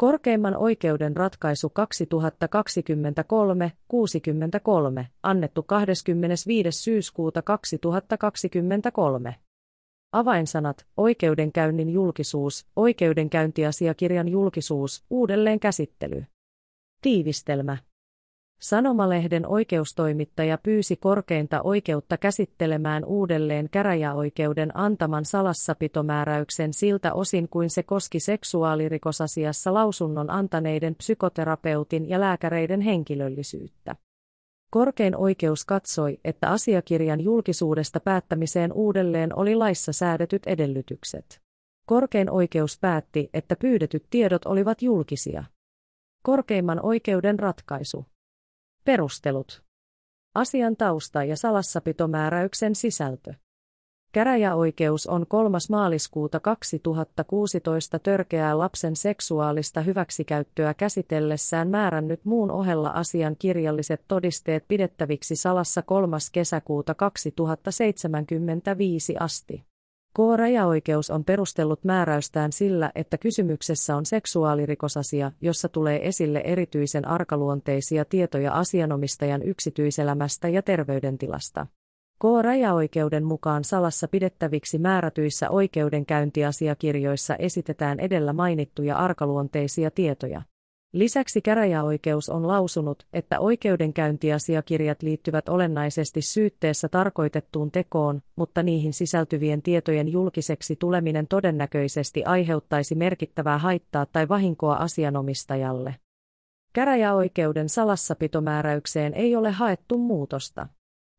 Korkeimman oikeuden ratkaisu 2023-63, annettu 25. syyskuuta 2023. Avainsanat, oikeudenkäynnin julkisuus, oikeudenkäyntiasiakirjan julkisuus, uudelleenkäsittely. Tiivistelmä. Sanomalehden oikeustoimittaja pyysi korkeinta oikeutta käsittelemään uudelleen käräjäoikeuden antaman salassapitomääräyksen siltä osin kuin se koski seksuaalirikosasiassa lausunnon antaneiden psykoterapeutin ja lääkäreiden henkilöllisyyttä. Korkein oikeus katsoi, että asiakirjan julkisuudesta päättämiseen uudelleen oli laissa säädetyt edellytykset. Korkein oikeus päätti, että pyydetyt tiedot olivat julkisia. Korkeimman oikeuden ratkaisu. Perustelut. Asian tausta ja salassapitomääräyksen sisältö. Käräjäoikeus on 3. maaliskuuta 2016 törkeää lapsen seksuaalista hyväksikäyttöä käsitellessään määrännyt muun ohella asian kirjalliset todisteet pidettäviksi salassa 3. kesäkuuta 2075 asti. K-rajaoikeus on perustellut määräystään sillä, että kysymyksessä on seksuaalirikosasia, jossa tulee esille erityisen arkaluonteisia tietoja asianomistajan yksityiselämästä ja terveydentilasta. K-rajaoikeuden mukaan salassa pidettäviksi määrätyissä oikeudenkäyntiasiakirjoissa esitetään edellä mainittuja arkaluonteisia tietoja. Lisäksi käräjäoikeus on lausunut, että oikeudenkäyntiasiakirjat liittyvät olennaisesti syytteessä tarkoitettuun tekoon, mutta niihin sisältyvien tietojen julkiseksi tuleminen todennäköisesti aiheuttaisi merkittävää haittaa tai vahinkoa asianomistajalle. Käräjäoikeuden salassapitomääräykseen ei ole haettu muutosta.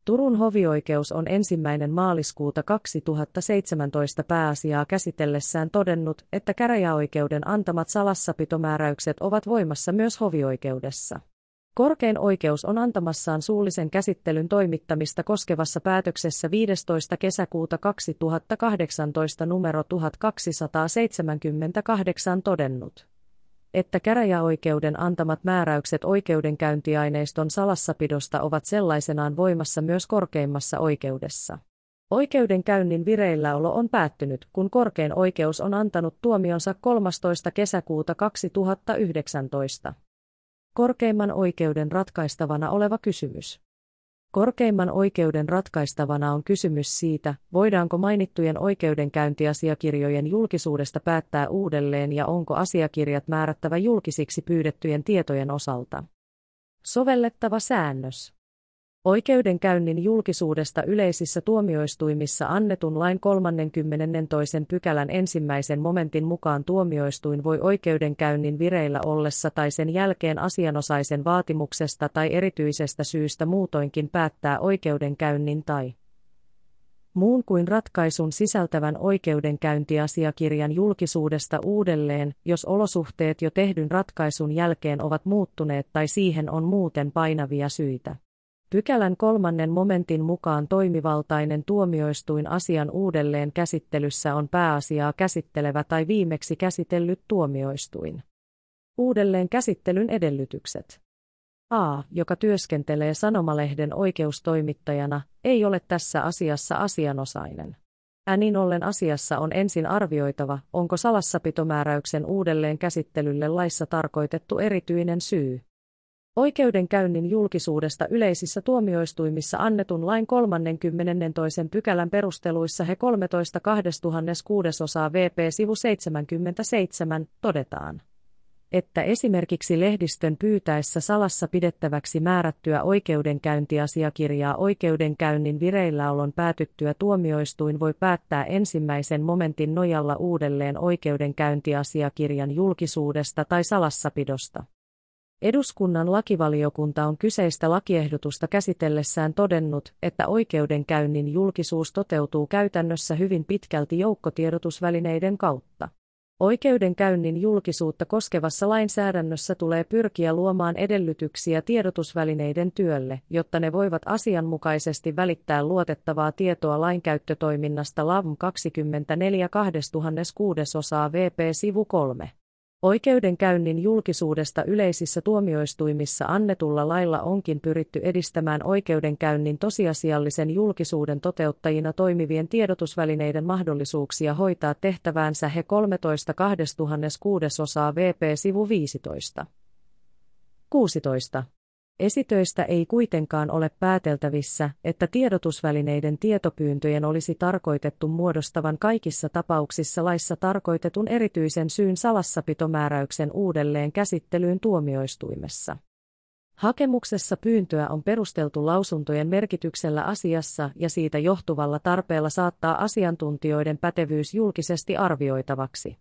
Turun hovioikeus on ensimmäinen maaliskuuta 2017 pääasiaa käsitellessään todennut, että käräjäoikeuden antamat salassapitomääräykset ovat voimassa myös hovioikeudessa. Korkein oikeus on antamassaan suullisen käsittelyn toimittamista koskevassa päätöksessä 15. kesäkuuta 2018 numero 1278 todennut että käräjäoikeuden antamat määräykset oikeudenkäyntiaineiston salassapidosta ovat sellaisenaan voimassa myös korkeimmassa oikeudessa. Oikeudenkäynnin vireilläolo on päättynyt, kun korkein oikeus on antanut tuomionsa 13. kesäkuuta 2019. Korkeimman oikeuden ratkaistavana oleva kysymys. Korkeimman oikeuden ratkaistavana on kysymys siitä, voidaanko mainittujen oikeudenkäyntiasiakirjojen julkisuudesta päättää uudelleen ja onko asiakirjat määrättävä julkisiksi pyydettyjen tietojen osalta. Sovellettava säännös. Oikeudenkäynnin julkisuudesta yleisissä tuomioistuimissa annetun lain 32. pykälän ensimmäisen momentin mukaan tuomioistuin voi oikeudenkäynnin vireillä ollessa tai sen jälkeen asianosaisen vaatimuksesta tai erityisestä syystä muutoinkin päättää oikeudenkäynnin tai muun kuin ratkaisun sisältävän oikeudenkäyntiasiakirjan julkisuudesta uudelleen, jos olosuhteet jo tehdyn ratkaisun jälkeen ovat muuttuneet tai siihen on muuten painavia syitä. Pykälän kolmannen momentin mukaan toimivaltainen tuomioistuin asian uudelleen käsittelyssä on pääasiaa käsittelevä tai viimeksi käsitellyt tuomioistuin. Uudelleen käsittelyn edellytykset. A, joka työskentelee sanomalehden oikeustoimittajana, ei ole tässä asiassa asianosainen. Änin ollen asiassa on ensin arvioitava, onko salassapitomääräyksen uudelleen käsittelylle laissa tarkoitettu erityinen syy. Oikeudenkäynnin julkisuudesta yleisissä tuomioistuimissa annetun lain 32. pykälän perusteluissa he 13 2006 osaa VP sivu 77 todetaan että esimerkiksi lehdistön pyytäessä salassa pidettäväksi määrättyä oikeudenkäyntiasiakirjaa oikeudenkäynnin vireilläolon päätyttyä tuomioistuin voi päättää ensimmäisen momentin nojalla uudelleen oikeudenkäyntiasiakirjan julkisuudesta tai salassapidosta. Eduskunnan lakivaliokunta on kyseistä lakiehdotusta käsitellessään todennut, että oikeudenkäynnin julkisuus toteutuu käytännössä hyvin pitkälti joukkotiedotusvälineiden kautta. Oikeudenkäynnin julkisuutta koskevassa lainsäädännössä tulee pyrkiä luomaan edellytyksiä tiedotusvälineiden työlle, jotta ne voivat asianmukaisesti välittää luotettavaa tietoa lainkäyttötoiminnasta LAV 24 2006 osaa VP sivu 3. Oikeudenkäynnin julkisuudesta yleisissä tuomioistuimissa annetulla lailla onkin pyritty edistämään oikeudenkäynnin tosiasiallisen julkisuuden toteuttajina toimivien tiedotusvälineiden mahdollisuuksia hoitaa tehtäväänsä he 13 2006 osaa VP sivu 15. 16. Esitöistä ei kuitenkaan ole pääteltävissä, että tiedotusvälineiden tietopyyntöjen olisi tarkoitettu muodostavan kaikissa tapauksissa laissa tarkoitetun erityisen syyn salassapitomääräyksen uudelleen käsittelyyn tuomioistuimessa. Hakemuksessa pyyntöä on perusteltu lausuntojen merkityksellä asiassa ja siitä johtuvalla tarpeella saattaa asiantuntijoiden pätevyys julkisesti arvioitavaksi.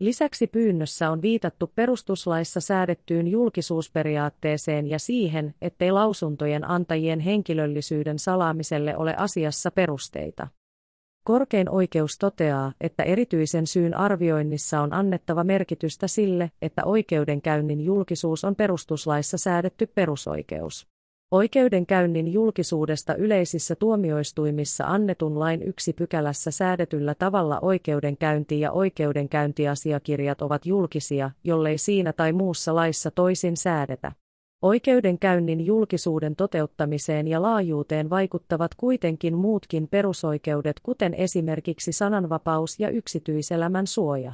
Lisäksi pyynnössä on viitattu perustuslaissa säädettyyn julkisuusperiaatteeseen ja siihen, ettei lausuntojen antajien henkilöllisyyden salaamiselle ole asiassa perusteita. Korkein oikeus toteaa, että erityisen syyn arvioinnissa on annettava merkitystä sille, että oikeudenkäynnin julkisuus on perustuslaissa säädetty perusoikeus. Oikeudenkäynnin julkisuudesta yleisissä tuomioistuimissa annetun lain yksi pykälässä säädetyllä tavalla oikeudenkäynti ja oikeudenkäyntiasiakirjat ovat julkisia, jollei siinä tai muussa laissa toisin säädetä. Oikeudenkäynnin julkisuuden toteuttamiseen ja laajuuteen vaikuttavat kuitenkin muutkin perusoikeudet kuten esimerkiksi sananvapaus ja yksityiselämän suoja.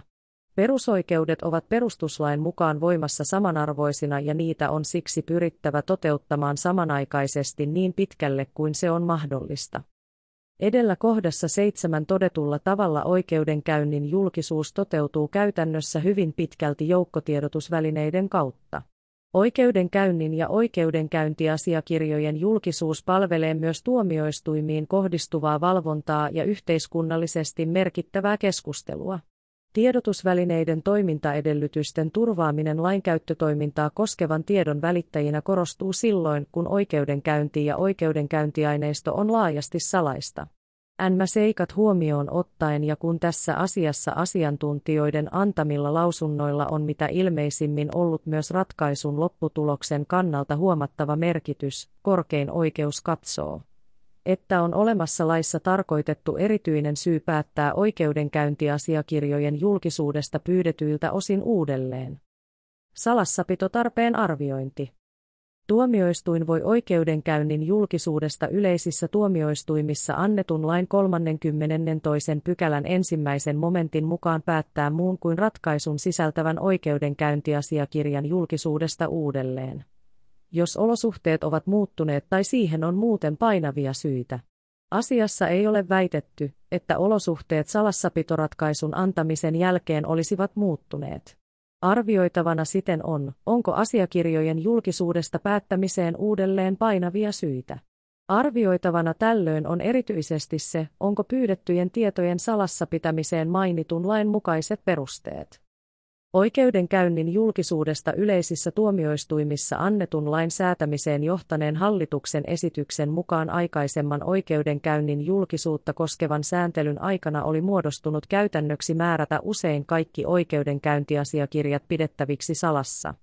Perusoikeudet ovat perustuslain mukaan voimassa samanarvoisina ja niitä on siksi pyrittävä toteuttamaan samanaikaisesti niin pitkälle kuin se on mahdollista. Edellä kohdassa seitsemän todetulla tavalla oikeudenkäynnin julkisuus toteutuu käytännössä hyvin pitkälti joukkotiedotusvälineiden kautta. Oikeudenkäynnin ja oikeudenkäyntiasiakirjojen julkisuus palvelee myös tuomioistuimiin kohdistuvaa valvontaa ja yhteiskunnallisesti merkittävää keskustelua. Tiedotusvälineiden toimintaedellytysten turvaaminen lainkäyttötoimintaa koskevan tiedon välittäjinä korostuu silloin, kun oikeudenkäynti ja oikeudenkäyntiaineisto on laajasti salaista. Nämä seikat huomioon ottaen ja kun tässä asiassa asiantuntijoiden antamilla lausunnoilla on mitä ilmeisimmin ollut myös ratkaisun lopputuloksen kannalta huomattava merkitys, korkein oikeus katsoo että on olemassa laissa tarkoitettu erityinen syy päättää oikeudenkäyntiasiakirjojen julkisuudesta pyydetyiltä osin uudelleen. Salassapitotarpeen arviointi. Tuomioistuin voi oikeudenkäynnin julkisuudesta yleisissä tuomioistuimissa annetun lain 32. pykälän ensimmäisen momentin mukaan päättää muun kuin ratkaisun sisältävän oikeudenkäyntiasiakirjan julkisuudesta uudelleen jos olosuhteet ovat muuttuneet tai siihen on muuten painavia syitä. Asiassa ei ole väitetty, että olosuhteet salassapitoratkaisun antamisen jälkeen olisivat muuttuneet. Arvioitavana siten on, onko asiakirjojen julkisuudesta päättämiseen uudelleen painavia syitä. Arvioitavana tällöin on erityisesti se, onko pyydettyjen tietojen salassa pitämiseen mainitun lain mukaiset perusteet. Oikeudenkäynnin julkisuudesta yleisissä tuomioistuimissa annetun lain säätämiseen johtaneen hallituksen esityksen mukaan aikaisemman oikeudenkäynnin julkisuutta koskevan sääntelyn aikana oli muodostunut käytännöksi määrätä usein kaikki oikeudenkäyntiasiakirjat pidettäviksi salassa.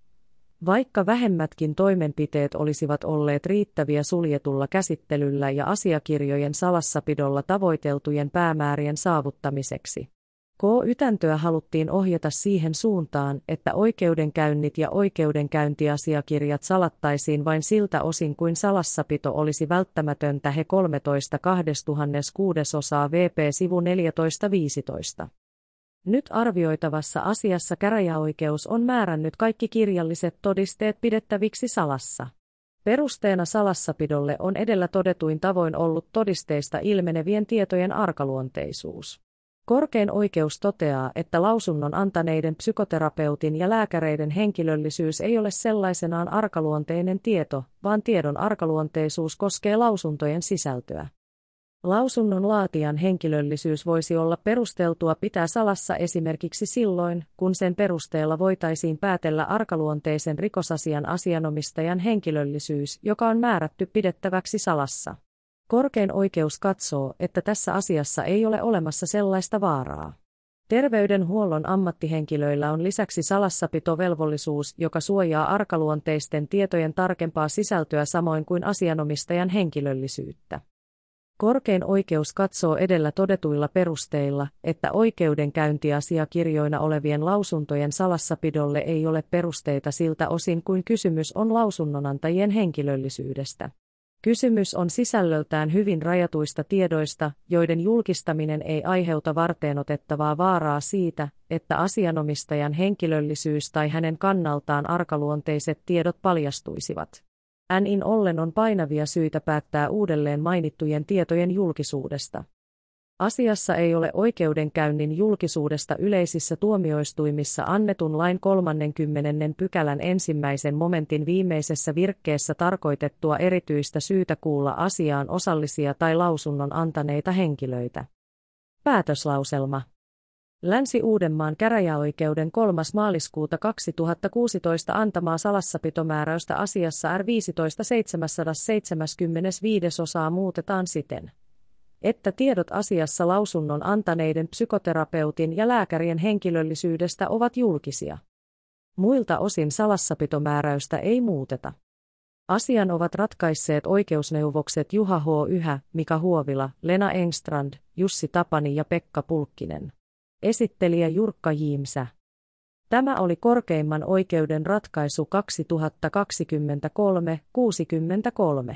Vaikka vähemmätkin toimenpiteet olisivat olleet riittäviä suljetulla käsittelyllä ja asiakirjojen salassapidolla tavoiteltujen päämäärien saavuttamiseksi. K-ytäntöä haluttiin ohjata siihen suuntaan, että oikeudenkäynnit ja oikeudenkäyntiasiakirjat salattaisiin vain siltä osin kuin salassapito olisi välttämätöntä he 13 2006 osaa VP sivu 14.15. Nyt arvioitavassa asiassa käräjäoikeus on määrännyt kaikki kirjalliset todisteet pidettäviksi salassa. Perusteena salassapidolle on edellä todetuin tavoin ollut todisteista ilmenevien tietojen arkaluonteisuus. Korkein oikeus toteaa, että lausunnon antaneiden psykoterapeutin ja lääkäreiden henkilöllisyys ei ole sellaisenaan arkaluonteinen tieto, vaan tiedon arkaluonteisuus koskee lausuntojen sisältöä. Lausunnon laatijan henkilöllisyys voisi olla perusteltua pitää salassa esimerkiksi silloin, kun sen perusteella voitaisiin päätellä arkaluonteisen rikosasian asianomistajan henkilöllisyys, joka on määrätty pidettäväksi salassa. Korkein oikeus katsoo, että tässä asiassa ei ole olemassa sellaista vaaraa. Terveydenhuollon ammattihenkilöillä on lisäksi salassapitovelvollisuus, joka suojaa arkaluonteisten tietojen tarkempaa sisältöä samoin kuin asianomistajan henkilöllisyyttä. Korkein oikeus katsoo edellä todetuilla perusteilla, että oikeudenkäyntiasiakirjoina olevien lausuntojen salassapidolle ei ole perusteita siltä osin kuin kysymys on lausunnonantajien henkilöllisyydestä. Kysymys on sisällöltään hyvin rajatuista tiedoista, joiden julkistaminen ei aiheuta varteenotettavaa vaaraa siitä, että asianomistajan henkilöllisyys tai hänen kannaltaan arkaluonteiset tiedot paljastuisivat. NIN ollen on painavia syitä päättää uudelleen mainittujen tietojen julkisuudesta. Asiassa ei ole oikeudenkäynnin julkisuudesta yleisissä tuomioistuimissa annetun lain 30. pykälän ensimmäisen momentin viimeisessä virkkeessä tarkoitettua erityistä syytä kuulla asiaan osallisia tai lausunnon antaneita henkilöitä. Päätöslauselma Länsi-Uudenmaan käräjäoikeuden 3. maaliskuuta 2016 antamaa salassapitomääräystä asiassa R 15775 osaa muutetaan siten, että tiedot asiassa lausunnon antaneiden psykoterapeutin ja lääkärien henkilöllisyydestä ovat julkisia. Muilta osin salassapitomääräystä ei muuteta. Asian ovat ratkaisseet oikeusneuvokset Juha H. Yhä, Mika Huovila, Lena Engstrand, Jussi Tapani ja Pekka Pulkkinen. Esittelijä Jurkka Jiimsä. Tämä oli korkeimman oikeuden ratkaisu 2023-63.